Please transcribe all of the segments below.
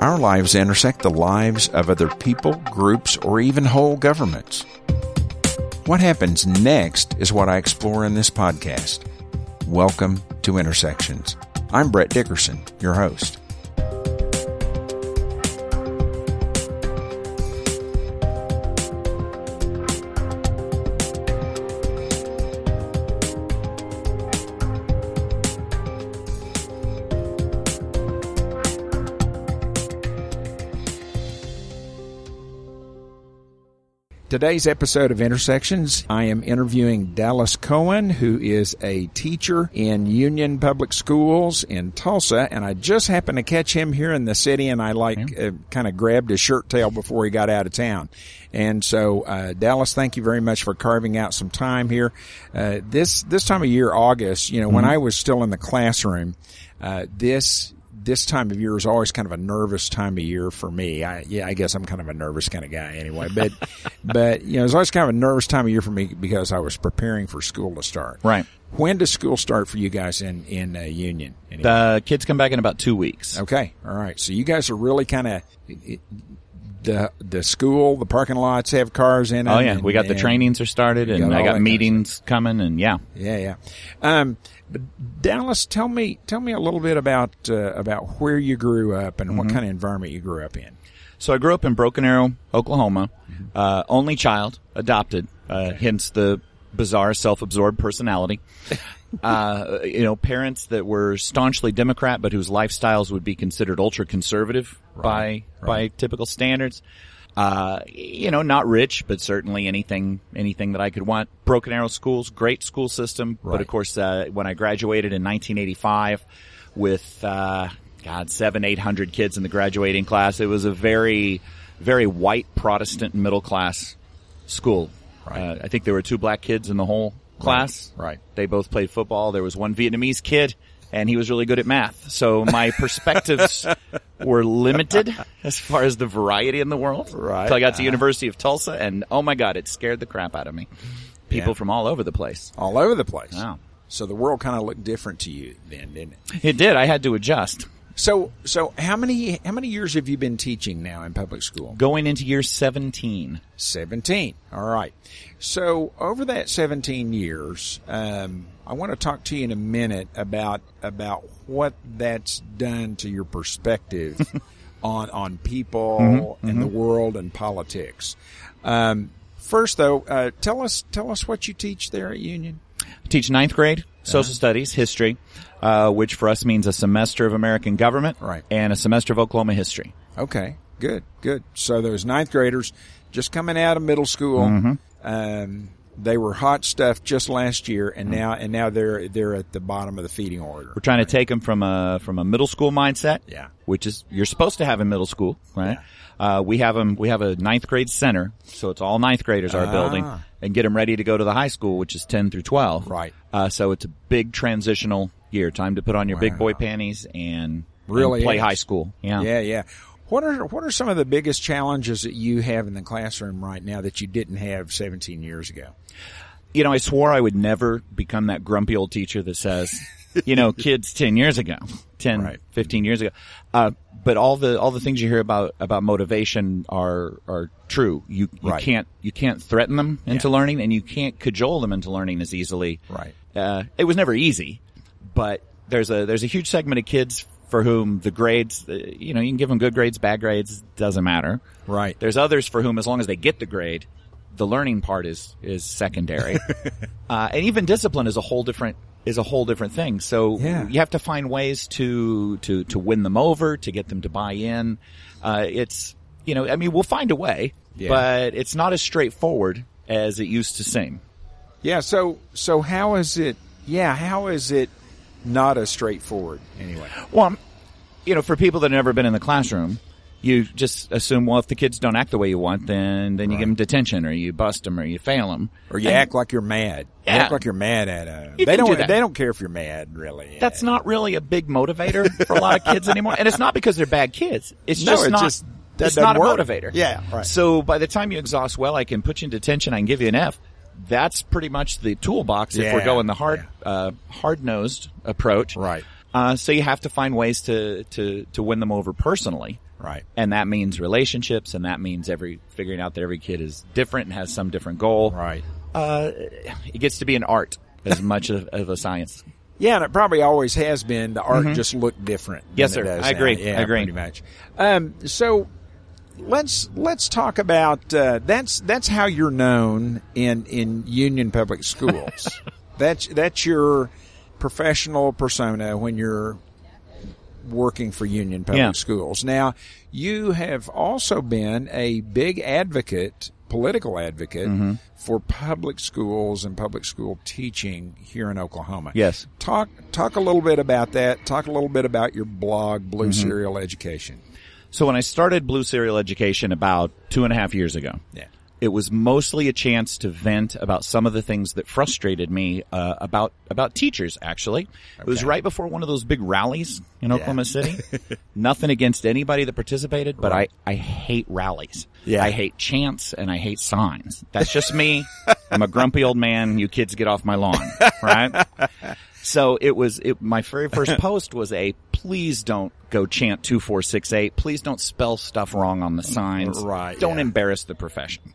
Our lives intersect the lives of other people, groups, or even whole governments. What happens next is what I explore in this podcast. Welcome to Intersections. I'm Brett Dickerson, your host. Today's episode of Intersections, I am interviewing Dallas Koehn, who is a teacher in Union Public Schools in Tulsa, and I just happened to catch him here in the city, and I like uh, kind of grabbed his shirt tail before he got out of town. And so, uh, Dallas, thank you very much for carving out some time here. Uh, this this time of year, August, you know, mm-hmm. when I was still in the classroom, uh, this this time of year is always kind of a nervous time of year for me. I, yeah, I guess I'm kind of a nervous kind of guy anyway, but, but, you know, it's always kind of a nervous time of year for me because I was preparing for school to start. Right. When does school start for you guys in, in uh, Union? Anyway? The kids come back in about two weeks. Okay. All right. So you guys are really kind of, the the school, the parking lots have cars in it. Oh yeah, and, we got the trainings are started, and I got meetings coming, and yeah, yeah, yeah. Um, but Dallas, tell me tell me a little bit about uh, about where you grew up and mm-hmm. what kind of environment you grew up in. So I grew up in Broken Arrow, Oklahoma. Mm-hmm. Uh, only child, adopted, uh, hence the bizarre self-absorbed personality. Uh, you know, parents that were staunchly Democrat, but whose lifestyles would be considered ultra conservative right, by right. by typical standards. Uh, you know, not rich, but certainly anything, anything that I could want. Broken Arrow Schools, great school system. Right. But of course, uh, when I graduated in 1985 with, uh, God, seven, eight hundred kids in the graduating class, it was a very, very white Protestant middle class school. Right. Uh, I think there were two black kids in the whole class. Right. right. They both played football. There was one Vietnamese kid and he was really good at math. So my perspectives were limited as far as the variety in the world. Right. Until I got to uh-huh. University of Tulsa and oh my God, it scared the crap out of me. People yeah. from all over the place. All over the place. Wow. So the world kind of looked different to you then, didn't it? It did. I had to adjust. So, so how many how many years have you been teaching now in public school? Going into year seventeen. Seventeen. All right. So over that seventeen years, um, I want to talk to you in a minute about about what that's done to your perspective on on people mm-hmm, and mm-hmm. the world and politics. Um, first, though, uh, tell us tell us what you teach there at Union. I teach ninth grade social uh-huh. studies, history, uh, which for us means a semester of American government, right. and a semester of Oklahoma history. Okay, good, good. So those ninth graders just coming out of middle school, mm-hmm. um, they were hot stuff just last year, and mm-hmm. now and now they're they're at the bottom of the feeding order. We're trying right. to take them from a from a middle school mindset, yeah, which is you're supposed to have in middle school, right? Yeah. Uh, we have them. We have a ninth grade center, so it's all ninth graders our ah. building, and get them ready to go to the high school, which is ten through twelve. Right. Uh, so it's a big transitional year. Time to put on your wow. big boy panties and really and play is. high school. Yeah. Yeah. Yeah. What are what are some of the biggest challenges that you have in the classroom right now that you didn't have 17 years ago? You know, I swore I would never become that grumpy old teacher that says, you know, kids 10 years ago, 10, right. 15 years ago. Uh, but all the, all the things you hear about, about motivation are, are true. You, you right. can't, you can't threaten them into yeah. learning and you can't cajole them into learning as easily. Right. Uh, it was never easy, but there's a, there's a huge segment of kids for whom the grades, uh, you know, you can give them good grades, bad grades, doesn't matter. Right. There's others for whom, as long as they get the grade, the learning part is is secondary, uh, and even discipline is a whole different is a whole different thing. So yeah. you have to find ways to to to win them over, to get them to buy in. Uh, it's you know, I mean, we'll find a way, yeah. but it's not as straightforward as it used to seem. Yeah. So so how is it? Yeah, how is it not as straightforward anyway? Well, you know, for people that have never been in the classroom, you just assume, well, if the kids don't act the way you want, then then you right. give them detention, or you bust them, or you fail them, or you and, act like you're mad. Yeah. You act like you're mad at them. they don't. Do they don't care if you're mad, really. That's not really a big motivator for a lot of kids anymore, and it's not because they're bad kids. It's no, just it's not. Just, it's not a motivator. Yeah, right. So by the time you exhaust, well, I can put you in detention. I can give you an F. That's pretty much the toolbox yeah, if we're going the hard, yeah. uh, hard nosed approach. Right. Uh, so you have to find ways to, to, to win them over personally. Right. And that means relationships and that means every, figuring out that every kid is different and has some different goal. Right. Uh, it gets to be an art as much of, of a science. Yeah, and it probably always has been. The art just looked different. Mm-hmm. Yes, it sir. does I now. agree. Yeah, I agree. Pretty much. Um, so let's let's talk about uh, that's that's how you're known in in Union Public Schools. that's that's your professional persona when you're working for Union Public Yeah. Schools. Now, you have also been a big advocate, political advocate Mm-hmm. for public schools and public school teaching here in Oklahoma. Yes. Talk talk a little bit about that. Talk a little bit about your blog, Blue Mm-hmm. Cereal Education. So when I started Blue Cereal Education about two and a half years ago, Yeah. It was mostly a chance to vent about some of the things that frustrated me uh, about about teachers. Actually, it was right before one of those big rallies in Oklahoma City. Nothing against anybody that participated, but I I hate rallies. Yeah. I hate chants and I hate signs. That's just me. I'm a grumpy old man. You kids get off my lawn, right? So it was, it, my very first post was a, please don't go chant 2468. Please don't spell stuff wrong on the signs. Right, Don't yeah. embarrass the profession.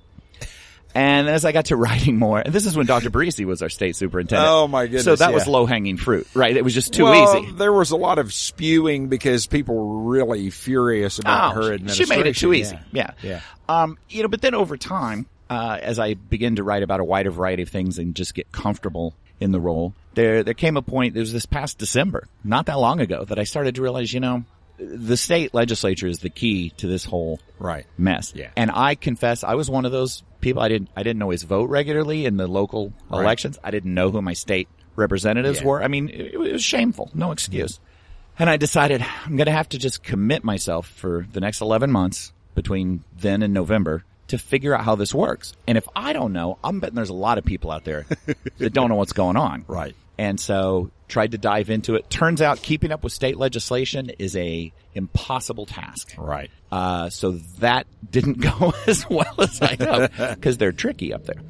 And as I got to writing more, and this is when Dr. Barresi was our state superintendent. Oh, my goodness, So that was low hanging fruit, right? It was just too well, easy. There was a lot of spewing because people were really furious about Oh, her administration. she made it too easy. Yeah. Yeah. Um, you know, but then over time, uh, as I began to write about a wider variety of things and just get comfortable in the role, there, there came a point, it was this past December, not that long ago, that I started to realize, you know, the state legislature is the key to this whole Right. mess. Yeah. And I confess, I was one of those people. I didn't, I didn't always vote regularly in the local Right. elections. I didn't know who my state representatives Yeah. were. I mean, it, it was shameful. No excuse. And I decided I'm going to have to just commit myself for the next 11 months between then and November to figure out how this works. And if I don't know, I'm betting there's a lot of people out there that don't know what's going on. Right. And so tried to dive into it. Turns out keeping up with state legislation is a impossible task. Right. Uh, so that didn't go as well as I hoped because they're tricky up there.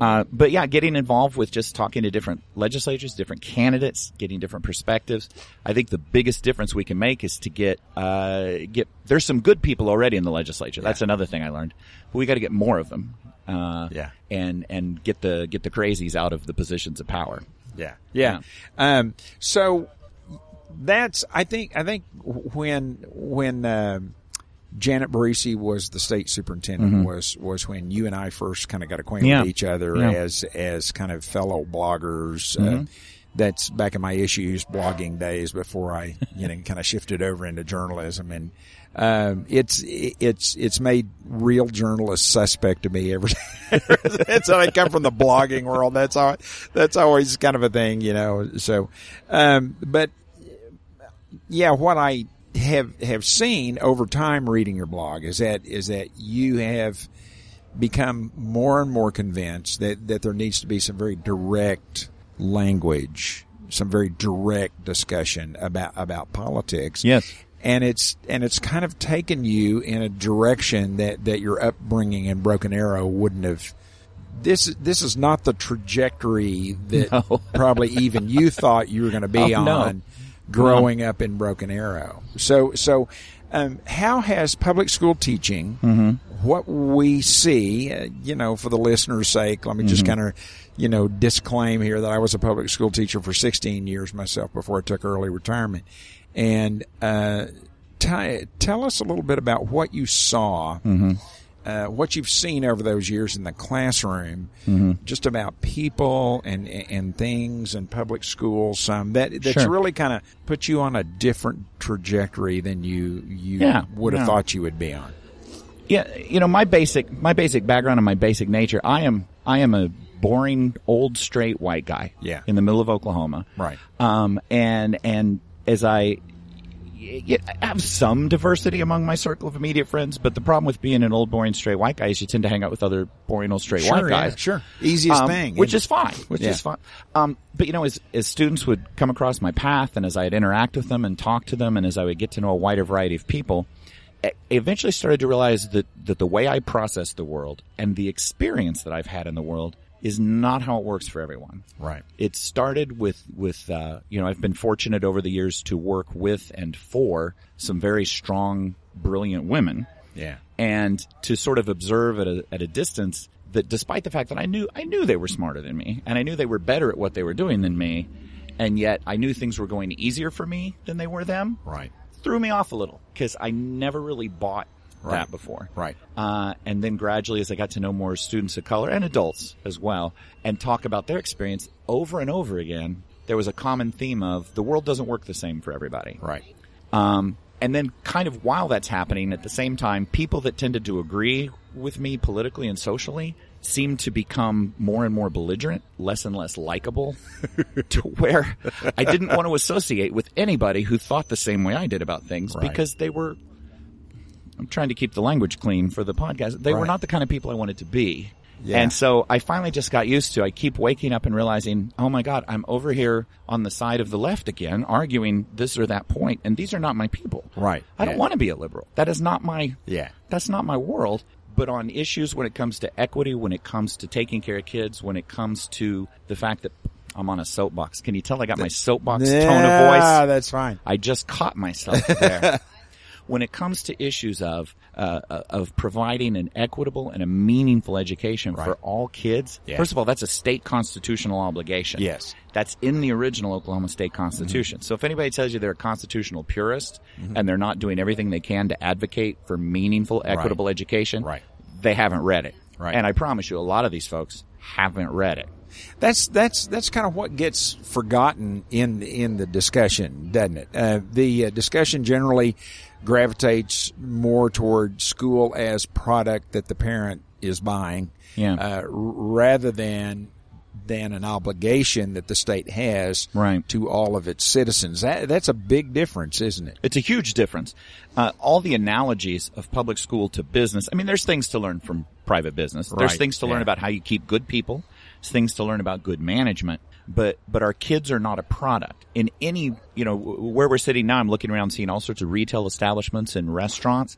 Uh, but yeah, getting involved with just talking to different legislatures, different candidates, getting different perspectives. I think the biggest difference we can make is to get, uh, get, there's some good people already in the legislature. That's another thing I learned. But we got to get more of them. Uh, Yeah. and, and get the, get the crazies out of the positions of power. Yeah. Yeah. Um, so that's, I think, I think when, when, um, Janet Barresi was the state superintendent was, was when you and I first kind of got acquainted Mm-hmm. Yeah. with each other Yeah. as, as kind of fellow bloggers. Mm-hmm. Uh, that's back in my issues blogging days before I, you know, kind of shifted over into journalism and, um, it's, it's, it's made real journalists suspect to me every that's I come from the blogging world. That's how, that's always kind of a thing, you know, so, um, but yeah, what I have have seen over time reading your blog is that is that you have become more and more convinced that that there needs to be some very direct language, some very direct discussion about about politics. Yes. And it's and it's kind of taken you in a direction that, that your upbringing in Broken Arrow wouldn't have this this is not the trajectory that No. probably even you thought you were going to be Oh, no. on growing up in Broken Arrow. So, so um, how has public school teaching, Mm-hmm. what we see, uh, you know, for the listener's sake, let me just Mm-hmm. kind of, you know, disclaim here that I was a public school teacher for 16 years myself before I took early retirement. And uh, t- tell us a little bit about what you saw. Mm-hmm. Uh, what you've seen over those years in the classroom, Mm-hmm. just about people and and things and public schools, some that that's Sure. really kind of put you on a different trajectory than you you Yeah, would have yeah. thought you would be on. Yeah, you know, my basic my basic background and my basic nature, I am I am a boring old straight white guy. Yeah. In the middle of Oklahoma. Right. Um and and as I have some diversity among my circle of immediate friends, but the problem with being an old boring straight white guy is you tend to hang out with other boring old straight white Sure, yeah, guys. sure. Easiest Um, thing, which is fine, which Yeah. is fine. Um, but you know, as as students would come across my path, and as I'd interact with them and talk to them, and as I would get to know a wider variety of people, I eventually started to realize that that the way I process the world and the experience that I've had in the world is not how it works for everyone. Right. It started with with uh, you know I've been fortunate over the years to work with and for some very strong, brilliant women, Yeah. and to sort of observe at a at a distance that despite the fact that I knew I knew they were smarter than me and I knew they were better at what they were doing than me, and yet I knew things were going easier for me than they were them. Right. Threw me off a little because I never really bought Right. that before. Right. Uh, and then gradually, as I got to know more students of color and adults as well, and talk about their experience over and over again, there was a common theme of the world doesn't work the same for everybody. Right. Um, and then, kind of while that's happening, at the same time, people that tended to agree with me politically and socially seem to become more and more belligerent, less and less likable, to where I didn't want to associate with anybody who thought the same way I did about things Right. because they were. I'm trying to keep the language clean for the podcast. They were not the kind of people I wanted to be. Yeah. And so I finally just got used to. I keep waking up and realizing, oh my god, I'm over here on the side of the left again, arguing this or that point, and these are not my people. Right. I don't want to be a liberal. That is not my. Yeah. That's not my world. But on issues when it comes to equity, when it comes to taking care of kids, when it comes to the fact that I'm on a soapbox. Can you tell I got my soapbox tone of Yeah, voice? that's fine. I just caught myself there. when it comes to issues of uh, uh, of providing an equitable and a meaningful education for all kids, Yeah. first of all, that's a state constitutional obligation. Yes. That's in the original Oklahoma State Constitution. Mm-hmm. So if anybody tells you they're a constitutional purist and they're not doing everything they can to advocate for meaningful, equitable education, Right. they haven't read it. Right. And I promise you, a lot of these folks haven't read it. That's that's that's kind of what gets forgotten in in the discussion, doesn't it? Uh, the uh, discussion generally gravitates more toward school as product that the parent is buying, Yeah. uh, rather than than an obligation that the state has Right. to all of its citizens. That, that's a big difference, isn't it? It's a huge difference. Uh, all the analogies of public school to business. I mean, there's things to learn from private business. There's things to learn yeah. about how you keep good people. There's things to learn about good management. But but our kids are not a product. In any you know where we're sitting now, I'm looking around seeing all sorts of retail establishments and restaurants.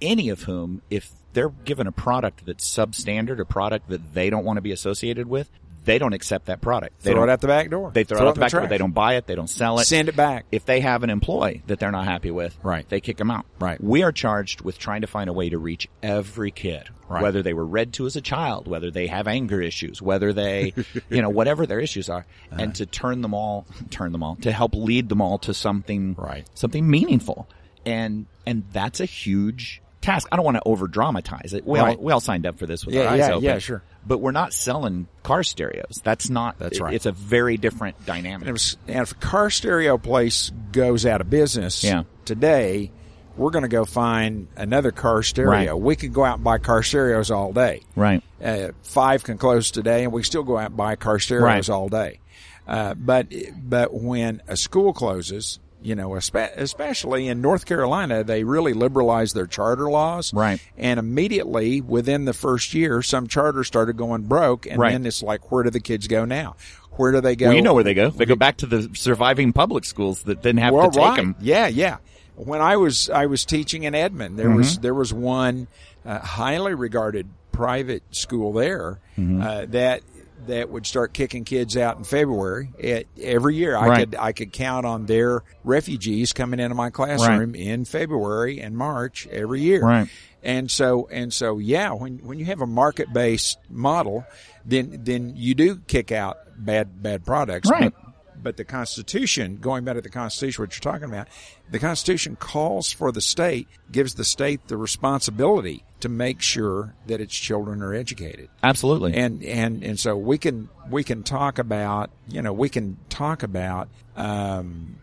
Any of whom, if they're given a product that's substandard, a product that they don't want to be associated with, they don't accept that product. They Throw don't, it out the back door. They throw, Throw it it out the back the door. They don't buy it. They don't sell it Send it back. if they have an employee that they're not happy with, Right. they kick them out. Right. We are charged with trying to find a way to reach every kid, Right. whether they were read to as a child, whether they have anger issues, whether they, you know, whatever their issues are, Uh-huh. and to turn them all, turn them all, to help lead them all to something, Right. something meaningful. And, and that's a huge task. I don't want to over dramatize it. We Right. all, we all signed up for this with Yeah, our eyes yeah, open. yeah, sure. But we're not selling car stereos. That's not, That's right. It's a very different dynamic. And, was, and if a car stereo place goes out of business Yeah. today, we're going to go find another car stereo. Right. We could go out and buy car stereos all day. right. Uh, five can close today, and we still go out and buy car stereos Right. all day. Uh, but but when a school closes, you know, especially in North Carolina, they really liberalized their charter laws. Right. And immediately within the first year, some charters started going broke, and Right. then it's like, where do the kids go now? Where do they go? Well, you know where they go. They go back to the surviving public schools that didn't have well, to take right. them. Yeah, yeah. When I was I was teaching in Edmond, there Mm-hmm. was there was one uh, highly regarded private school there Mm-hmm. uh, that that would start kicking kids out in February It, every year. I Right. could I could count on their refugees coming into my classroom in February and March every year. Right. And so and so yeah, when when you have a market based model, then then you do kick out bad bad products. Right. But but the Constitution, going back to the Constitution, what you're talking about, the Constitution calls for the state, gives the state the responsibility to make sure that its children are educated. Absolutely. And and and so we can we can talk about you know we can talk about um,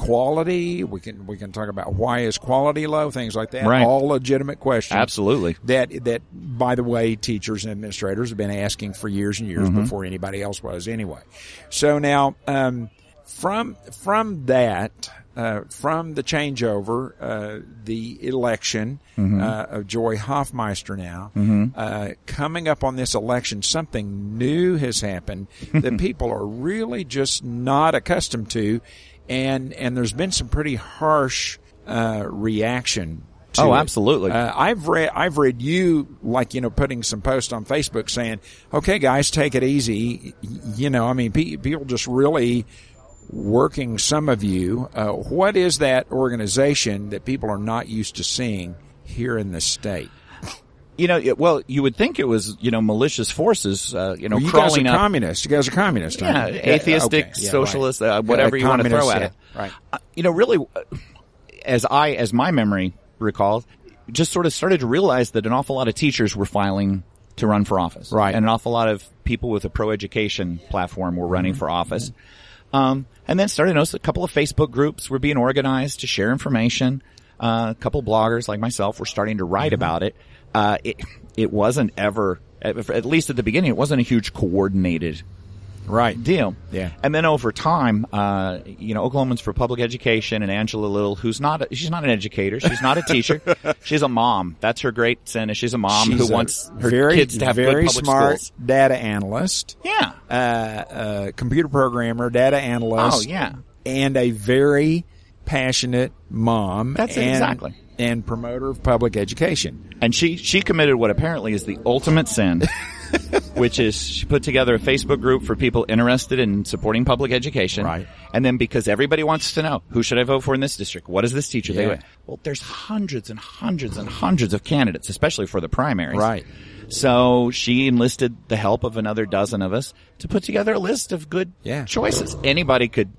quality. We can we can talk about why is quality low, things like that. Right. All legitimate questions. Absolutely. That that by the way, teachers and administrators have been asking for years and years Mm-hmm. before anybody else was anyway. So now um, from from that. Uh, from the changeover, uh, the election Mm-hmm. uh, of Joy Hofmeister now, uh, coming up on this election, something new has happened that people are really just not accustomed to, and and there's been some pretty harsh uh, reaction to Oh, it. absolutely. Uh, I've read I've read you like you know putting some posts on Facebook saying, "Okay, guys, take it easy." You know, I mean, pe- people just really working some of you. Uh, what is that organization that people are not used to seeing here in the state? You know, well, you would think it was, you know, malicious forces, uh, you know, Well, you guys are up. communists. You guys are communists. Yeah, aren't you? atheistic, okay. Yeah, socialist, right. uh, whatever Yeah, you want to throw at it. Right. Uh, you know, really, uh, as I, as my memory recalls, just sort of started to realize that an awful lot of teachers were filing to run for office. Right. And an awful lot of people with a pro-education platform were running Mm-hmm. for office. Um, and then started to notice a couple of Facebook groups were being organized to share information. Uh, a couple bloggers like myself were starting to write Mm-hmm. about it. Uh, it, it wasn't ever, at least at the beginning, it wasn't a huge coordinated Right. deal. Yeah. And then over time, uh, you know, Oklahomans for Public Education and Angela Little, who's not, a, she's not an educator. She's not a teacher. she's a mom. That's her great sin. is She's a mom She's who a wants her very, kids to have very smart schools. data analyst. Yeah. uh, uh, computer programmer, data analyst. Oh, yeah. And a very passionate mom. That's it, and, exactly. And promoter of public education. And she, she committed what apparently is the ultimate sin, which is she put together a Facebook group for people interested in supporting public education. Right. And then because everybody wants to know, who should I vote for in this district? What is this teacher? Yeah. went, well, there's hundreds and hundreds and hundreds of candidates, especially for the primaries. Right. So she enlisted the help of another dozen of us to put together a list of good Yeah. choices. Anybody could,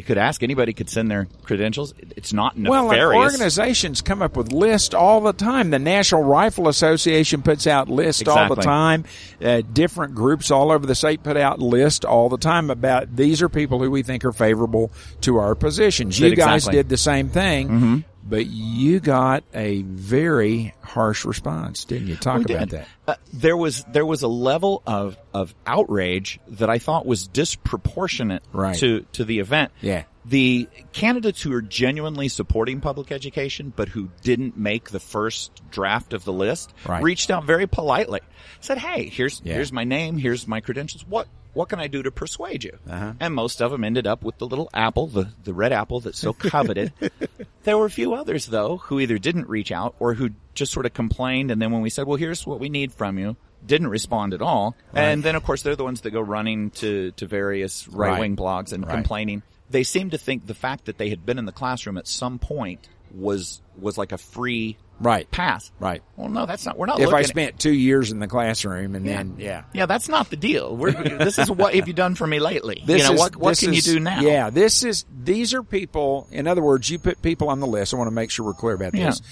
you could ask, anybody could send their credentials. It's not Well, organizations come up with lists all the time. The National Rifle Association puts out lists all the time. Uh, different groups all over the state put out lists all the time about these are people who we think are favorable to our positions. You Did guys did the same thing, Mm-hmm. But you got a very harsh response, didn't you? Talk We about did. that. Uh, there was there was a level of of outrage that I thought was disproportionate Right. to to the event. Yeah. The candidates who are genuinely supporting public education, but who didn't make the first draft of the list, Right. reached out very politely, said, "Hey, here's Yeah. here's my name, here's my credentials. What what can I do to persuade you?" Uh-huh. And most of them ended up with the little apple, the the red apple that's so coveted. There were a few others though who either didn't reach out or who just sort of complained and then when we said, well, here's what we need from you, didn't respond at all. And then of course they're the ones that go running to, to various right wing blogs and Right. complaining. They seem to think the fact that they had been in the classroom at some point was, was like a free Right. pass. Right. Well, no, that's not, we're not If I spent two years in the classroom and then, yeah. yeah, that's not the deal. We're, this is what have you done for me lately? This you know, is- what, what can is- you do now? Yeah, this is, these are people, in other words, you put people on the list. I want to make sure we're clear about Yeah. this.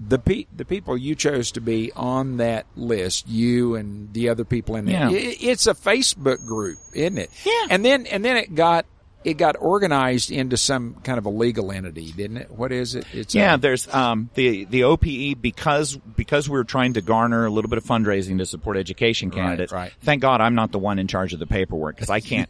The pe- the people you chose to be on that list, you and the other people in there, Yeah. i- it's a Facebook group, isn't it? Yeah. And then, and then it got, it got organized into some kind of a legal entity, didn't it? What is it? It's Yeah, a- there's um, the the OPE because because we were trying to garner a little bit of fundraising to support education candidates. right. Thank God I'm not the one in charge of the paperwork because I can't.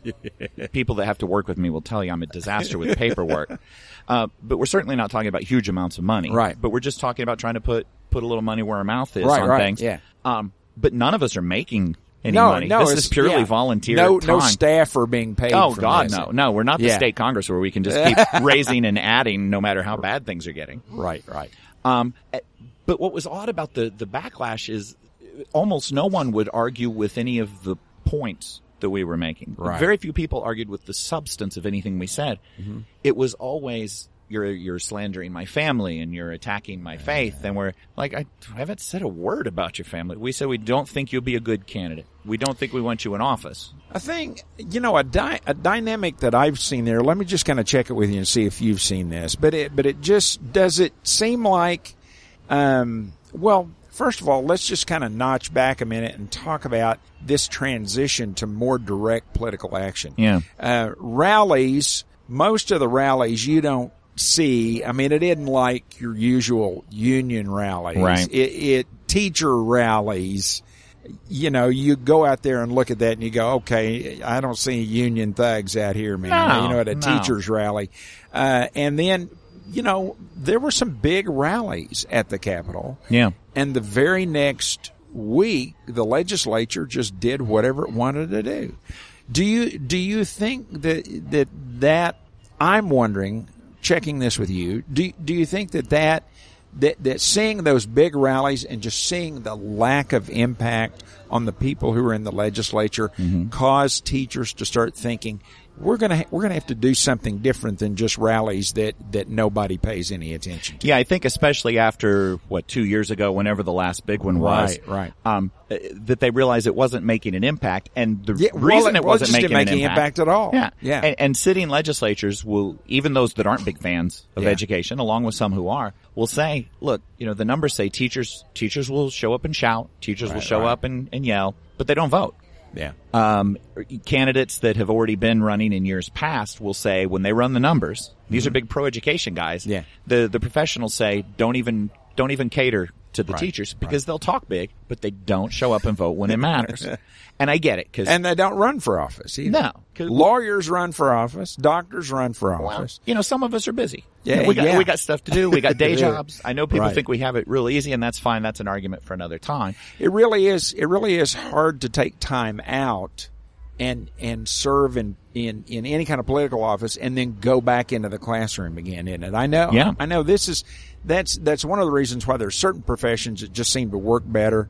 people that have to work with me will tell you I'm a disaster with paperwork. Uh, but we're certainly not talking about huge amounts of money. Right. But we're just talking about trying to put put a little money where our mouth is Right, on right, things. yeah. Um, but none of us are making any no, money. no, this is purely yeah. volunteer No, time. no staff are being paid. Oh God, this. no, no. We're not the Yeah. state Congress where we can just keep raising and adding no matter how bad things are getting. Right, right. Um, eh, but what was odd about the the backlash is almost no one would argue with any of the points that we were making. Right. Very few people argued with the substance of anything we said. Mm-hmm. It was always you're you're slandering my family and you're attacking my faith and we're like I haven't said a word about your family. We said we don't think you'll be a good candidate. We don't think we want you in office. I think you know a dy- a dynamic that I've seen there. Let me just kind of check it with you and see if you've seen this. But it but it just does it seem like, um, well, first of all, let's just kind of notch back a minute and talk about this transition to more direct political action. Yeah. uh, rallies. Most of the rallies you don't see. I mean, it isn't like your usual union rallies. Right. It, it teacher rallies you know, you go out there and look at that and you go, okay, I don't see union thugs out here, man. No, you know, at a no. teacher's rally. Uh, and then, you know, there were some big rallies at the Capitol. Yeah. And the very next week, the legislature just did whatever it wanted to do. Do you, do you think that, that, that, I'm wondering, checking this with you, do, do you think that that, that that seeing those big rallies and just seeing the lack of impact on the people who are in the legislature Mm-hmm. cause teachers to start thinking we're gonna ha- we're gonna have to do something different than just rallies that that nobody pays any attention to. Yeah, I think especially after what two years ago, whenever the last big one was, Right, right. um, uh, that they realized it wasn't making an impact, and the Yeah, reason well, it wasn't didn't making an impact, impact at all. Yeah, Yeah. and, and sitting legislatures will, even those that aren't big fans of Yeah. education, along with some who are, will say, "Look, you know, the numbers say teachers teachers will show up and shout, teachers will show right. up and, and yell, but they don't vote." Yeah. um, candidates that have already been running in years past will say when they run the numbers, these are big pro-education guys. Mm-hmm. Yeah. The the professionals say don't even don't even cater to the Right, teachers because they'll talk big, but they don't show up and vote when it matters. and I get it because And they don't run for office either. No, Lawyers run for office. Doctors run for office. you know some of us are busy. Yeah, we got yeah. we got stuff to do. We got day jobs. I know people Right. think we have it real easy, and that's fine. That's an argument for another time. It really is. It really is hard to take time out and and serve in in in any kind of political office and then go back into the classroom again. Isn't it? I know. Yeah. I know. This is that's that's one of the reasons why there's certain professions that just seem to work better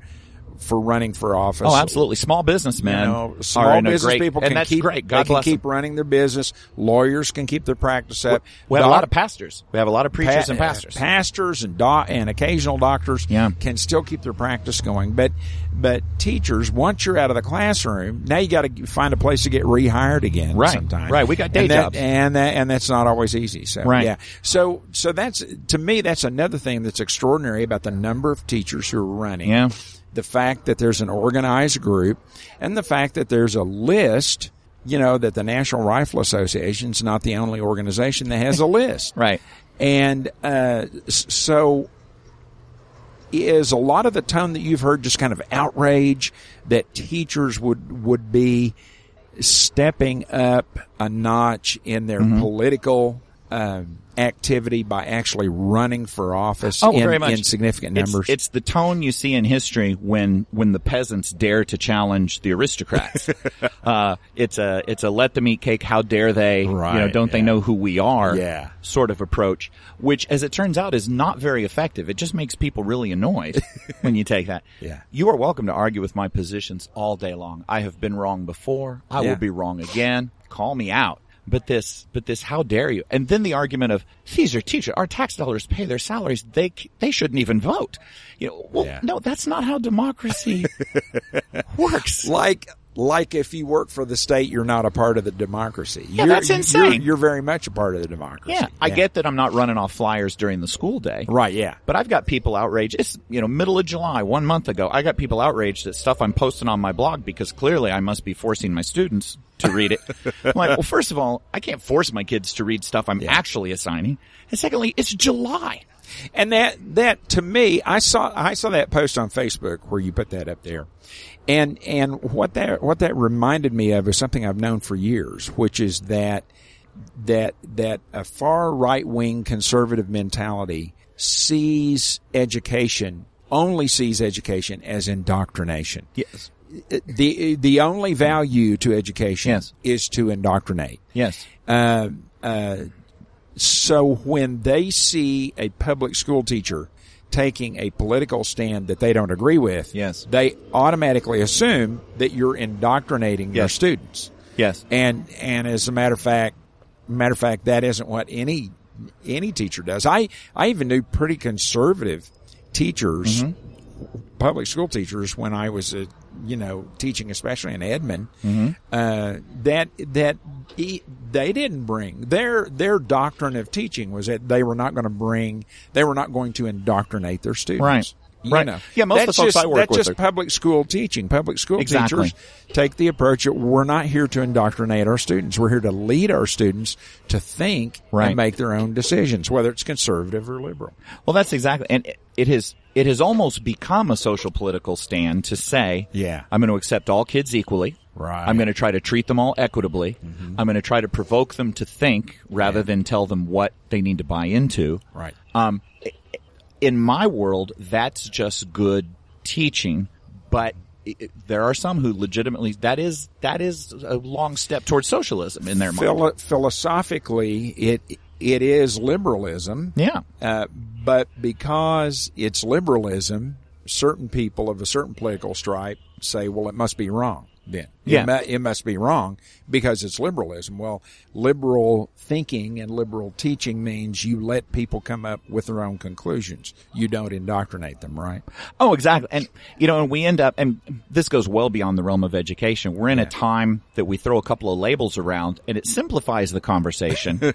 for running for office. Oh, absolutely. Small You businessmen know, are small business great, people can keep great. they God can keep them. running their business. Lawyers can keep their practice up. We have a lot of pastors. We have a lot of preachers pa- and pastors. pastors and doc- and occasional doctors Yeah. can still keep their practice going. But but teachers, once you're out of the classroom, now you got to find a place to get rehired again. Right, sometime. right. We got day and that, jobs. and that and that's not always easy. So Right. yeah. So so that's to me that's another thing that's extraordinary about the number of teachers who are running. Yeah. The fact that there's an organized group, and the fact that there's a list. You know that the National Rifle Association is not the only organization that has a list. Right. And uh, so is a lot of the tone that you've heard just kind of outrage that teachers would would be stepping up a notch in their Mm-hmm. political um, activity by actually running for office Oh, in, very much. in significant numbers. It's, the tone you see in history when when the peasants dare to challenge the aristocrats. uh, it's a it's a let them eat cake. How dare they? you know, don't they know who we are? Yeah. sort of approach. Which, as it turns out, is not very effective. It just makes people really annoyed when you take that. Yeah. you are welcome to argue with my positions all day long. I have been wrong before. I Yeah. will be wrong again. Call me out. But this, but this, how dare you? And then the argument of these are teachers, our tax dollars pay their salaries. They they shouldn't even vote. You know, well, Yeah. no, that's not how democracy works. like like if you work for the state, you're not a part of the democracy. Yeah, you're, that's you're- insane. You're, very much a part of the democracy. Yeah, I get that I'm not running off flyers during the school day. Right. Yeah. But I've got people outraged. It's, you know, middle of July, one month ago, I got people outraged at stuff I'm posting on my blog because clearly I must be forcing my students to read it. I'm like, well, first of all, I can't force my kids to read stuff I'm actually assigning. And secondly, it's July. And that that to me, I saw I saw that post on Facebook where you put that up there, and and what that what that reminded me of is something I've known for years, which is that that that a far right wing conservative mentality sees education only sees education as indoctrination. Yes. The the only value to education Yes. is to indoctrinate. Yes. Uh, uh, so when they see a public school teacher taking a political stand that they don't agree with, Yes. they automatically assume that you're indoctrinating their students. Yes. And and as a matter of fact, matter of fact, that isn't what any any teacher does. I I even knew pretty conservative teachers, Mm-hmm. Public school teachers, when I was a you know teaching, especially in Edmond, Mm-hmm. uh, that that e- they didn't bring their their doctrine of teaching was that they were not going to bring they were not going to indoctrinate their students. Right. Right. know. Yeah, most of the folks just, I work that's with just are- public school teaching. Public school Exactly. teachers take the approach that we're not here to indoctrinate our students. We're here to lead our students to think Right. and make their own decisions, whether it's conservative or liberal. Well, that's exactly, and it- it has, it has almost become a social political stand to say, Yeah. I'm going to accept all kids equally. Right. Mm-hmm. I'm going to try to treat them all equitably. I'm going to try to provoke them to think rather than tell them what they need to buy into. Right. Um, in my world, that's just good teaching, but there are some who legitimately that is that is a long step towards socialism in their mind. Philosophically, it it is liberalism. Yeah. Uh, But because it's liberalism, certain people of a certain political stripe say, well, it must be wrong then. Yeah. It, mu- it must be wrong because it's liberalism. Well, liberal thinking and liberal teaching means you let people come up with their own conclusions. You don't indoctrinate them, right? Oh, exactly. And, you know, and we end up, and this goes well beyond the realm of education. We're in a time that we throw a couple of labels around and it simplifies the conversation,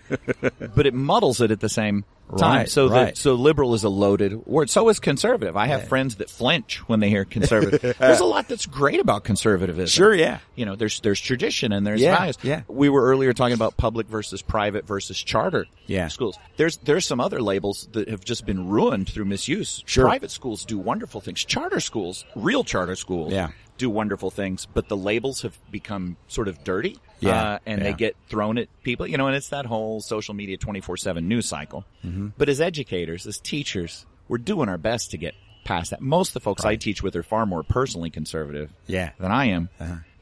but it muddles it at the same time. Right, so right. that, so liberal is a loaded word. So is conservative. I have friends that flinch when they hear conservative. There's a lot that's great about conservatism. Sure, yeah. You know, there's, there's tradition and there's Yeah, values. yeah. We were earlier talking about public versus private versus charter Yeah. schools. There's, there's some other labels that have just been ruined through misuse. Sure. Private schools do wonderful things. Charter schools, real charter schools, Yeah. do wonderful things, but the labels have become sort of dirty. Yeah, Uh, and they get thrown at people, you know, and it's that whole social media 24-7 news cycle. Mm-hmm. But as educators, as teachers, we're doing our best to get past that. Most of the folks I teach with are far more personally conservative Yeah. Uh-huh. than I am.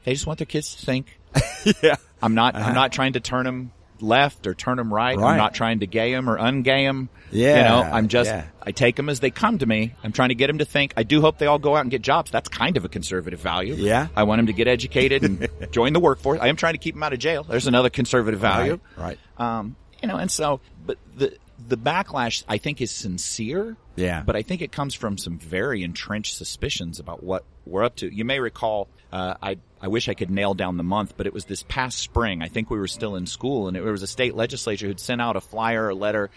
They just want their kids to think. Yeah. I'm not, I'm not trying to turn them left or turn them right. Right. I'm not trying to gay them or ungay them. Yeah, You know, I'm just, yeah. I take them as they come to me. I'm trying to get them to think. I do hope they all go out and get jobs. That's kind of a conservative value. Yeah. I want them to get educated and join the workforce. I am trying to keep them out of jail. There's another conservative value. Right, Um, you know, and so, but the, the backlash I think is sincere. Yeah. But I think it comes from some very entrenched suspicions about what we're up to. You may recall, uh, I, I wish I could nail down the month, but it was this past spring. I think we were still in school and it was a state legislature who'd sent out a flyer, a letter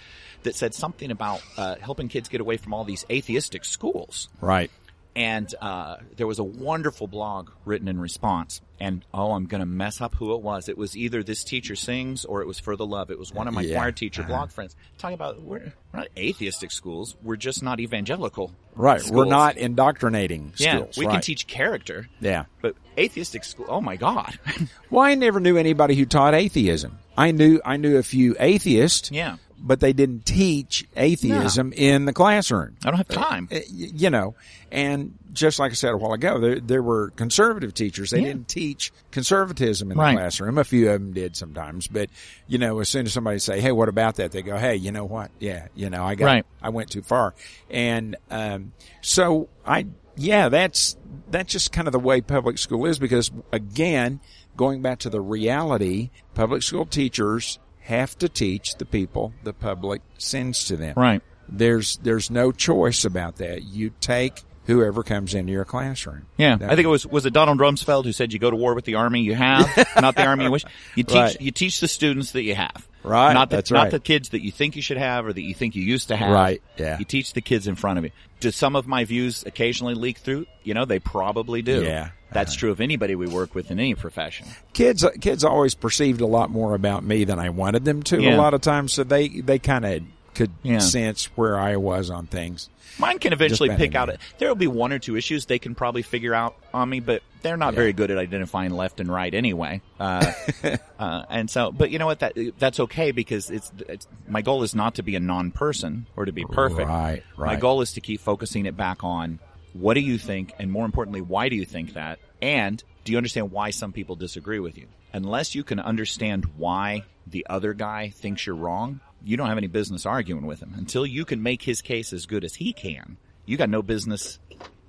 that said something about, uh, helping kids get away from all these atheistic schools Right. And uh, there was a wonderful blog written in response. And oh, I'm going to mess up who it was. It was either this teacher sings or it was for the love. It was one of my Yeah. choir teacher Uh-huh. blog friends talking about we're, we're not atheistic schools. We're just not evangelical. Right. We're not indoctrinating Yeah, schools. we right. can teach character. Yeah. But atheistic school. Oh my God. Well, I never knew anybody who taught atheism. I knew I knew a few atheists. Yeah. But they didn't teach atheism in the classroom. I don't have time. Uh, You know, and just like I said a while ago, there there were conservative teachers. They Yeah. didn't teach conservatism in Right. the classroom. A few of them did sometimes, but you know, as soon as somebody say, "Hey, what about that?" They go, "Hey, you know what? Yeah, you know, I got, Right. I went too far." And um, so I, yeah, that's that's just kind of the way public school is because again, going back to the reality, public school teachers have to teach the people the public sends to them. Right. There's there's no choice about that. You take whoever comes into your classroom. Yeah, That- I think it was was it Donald Rumsfeld who said you go to war with the army you have, not the army you wish. You teach Right. you teach the students that you have, Right, Not the, that's not right. the kids that you think you should have or that you think you used to have. Right, yeah. You teach the kids in front of you. Do some of my views occasionally leak through? You know, they probably do. Yeah. that's uh-huh. true of anybody we work with in any profession. kids uh, kids always perceived a lot more about me than I wanted them to Yeah. a lot of times, so they they kind of could Yeah. sense where I was on things. Mine can eventually pick out. it. There will be one or two issues they can probably figure out on me, but they're not very good at identifying left and right anyway. Uh, uh, and so, but you know what? That that's okay because it's, it's my goal is not to be a non-person or to be perfect. Right, My goal is to keep focusing it back on what do you think, and more importantly, why do you think that, and do you understand why some people disagree with you? Unless you can understand why the other guy thinks you're wrong, you don't have any business arguing with him. Until you can make his case as good as he can, you got no business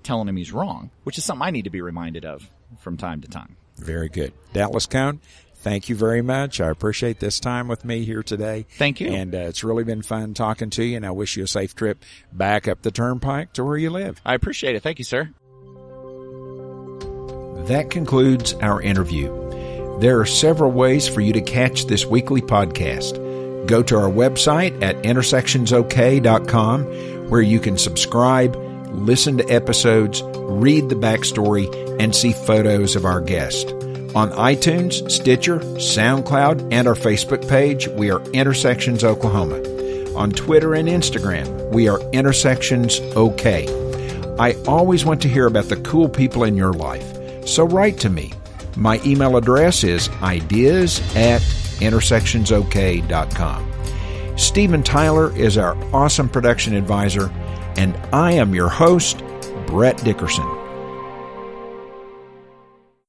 telling him he's wrong, which is something I need to be reminded of from time to time. Very good, Dallas Koehn. Thank you very much. I appreciate this time with me here today. Thank you. And uh, it's really been fun talking to you, and I wish you a safe trip back up the turnpike to where you live. I appreciate it. Thank you, sir. That concludes our interview. There are several ways for you to catch this weekly podcast. Go to our website at intersectionsok.com where you can subscribe, listen to episodes, read the backstory, and see photos of our guest. On iTunes, Stitcher, SoundCloud, and our Facebook page, we are Intersections Oklahoma. On Twitter and Instagram, we are Intersections OK. I always want to hear about the cool people in your life, so write to me. My email address is ideas at intersectionsok.com. Stephen Tyler is our awesome production advisor, and I am your host, Brett Dickerson.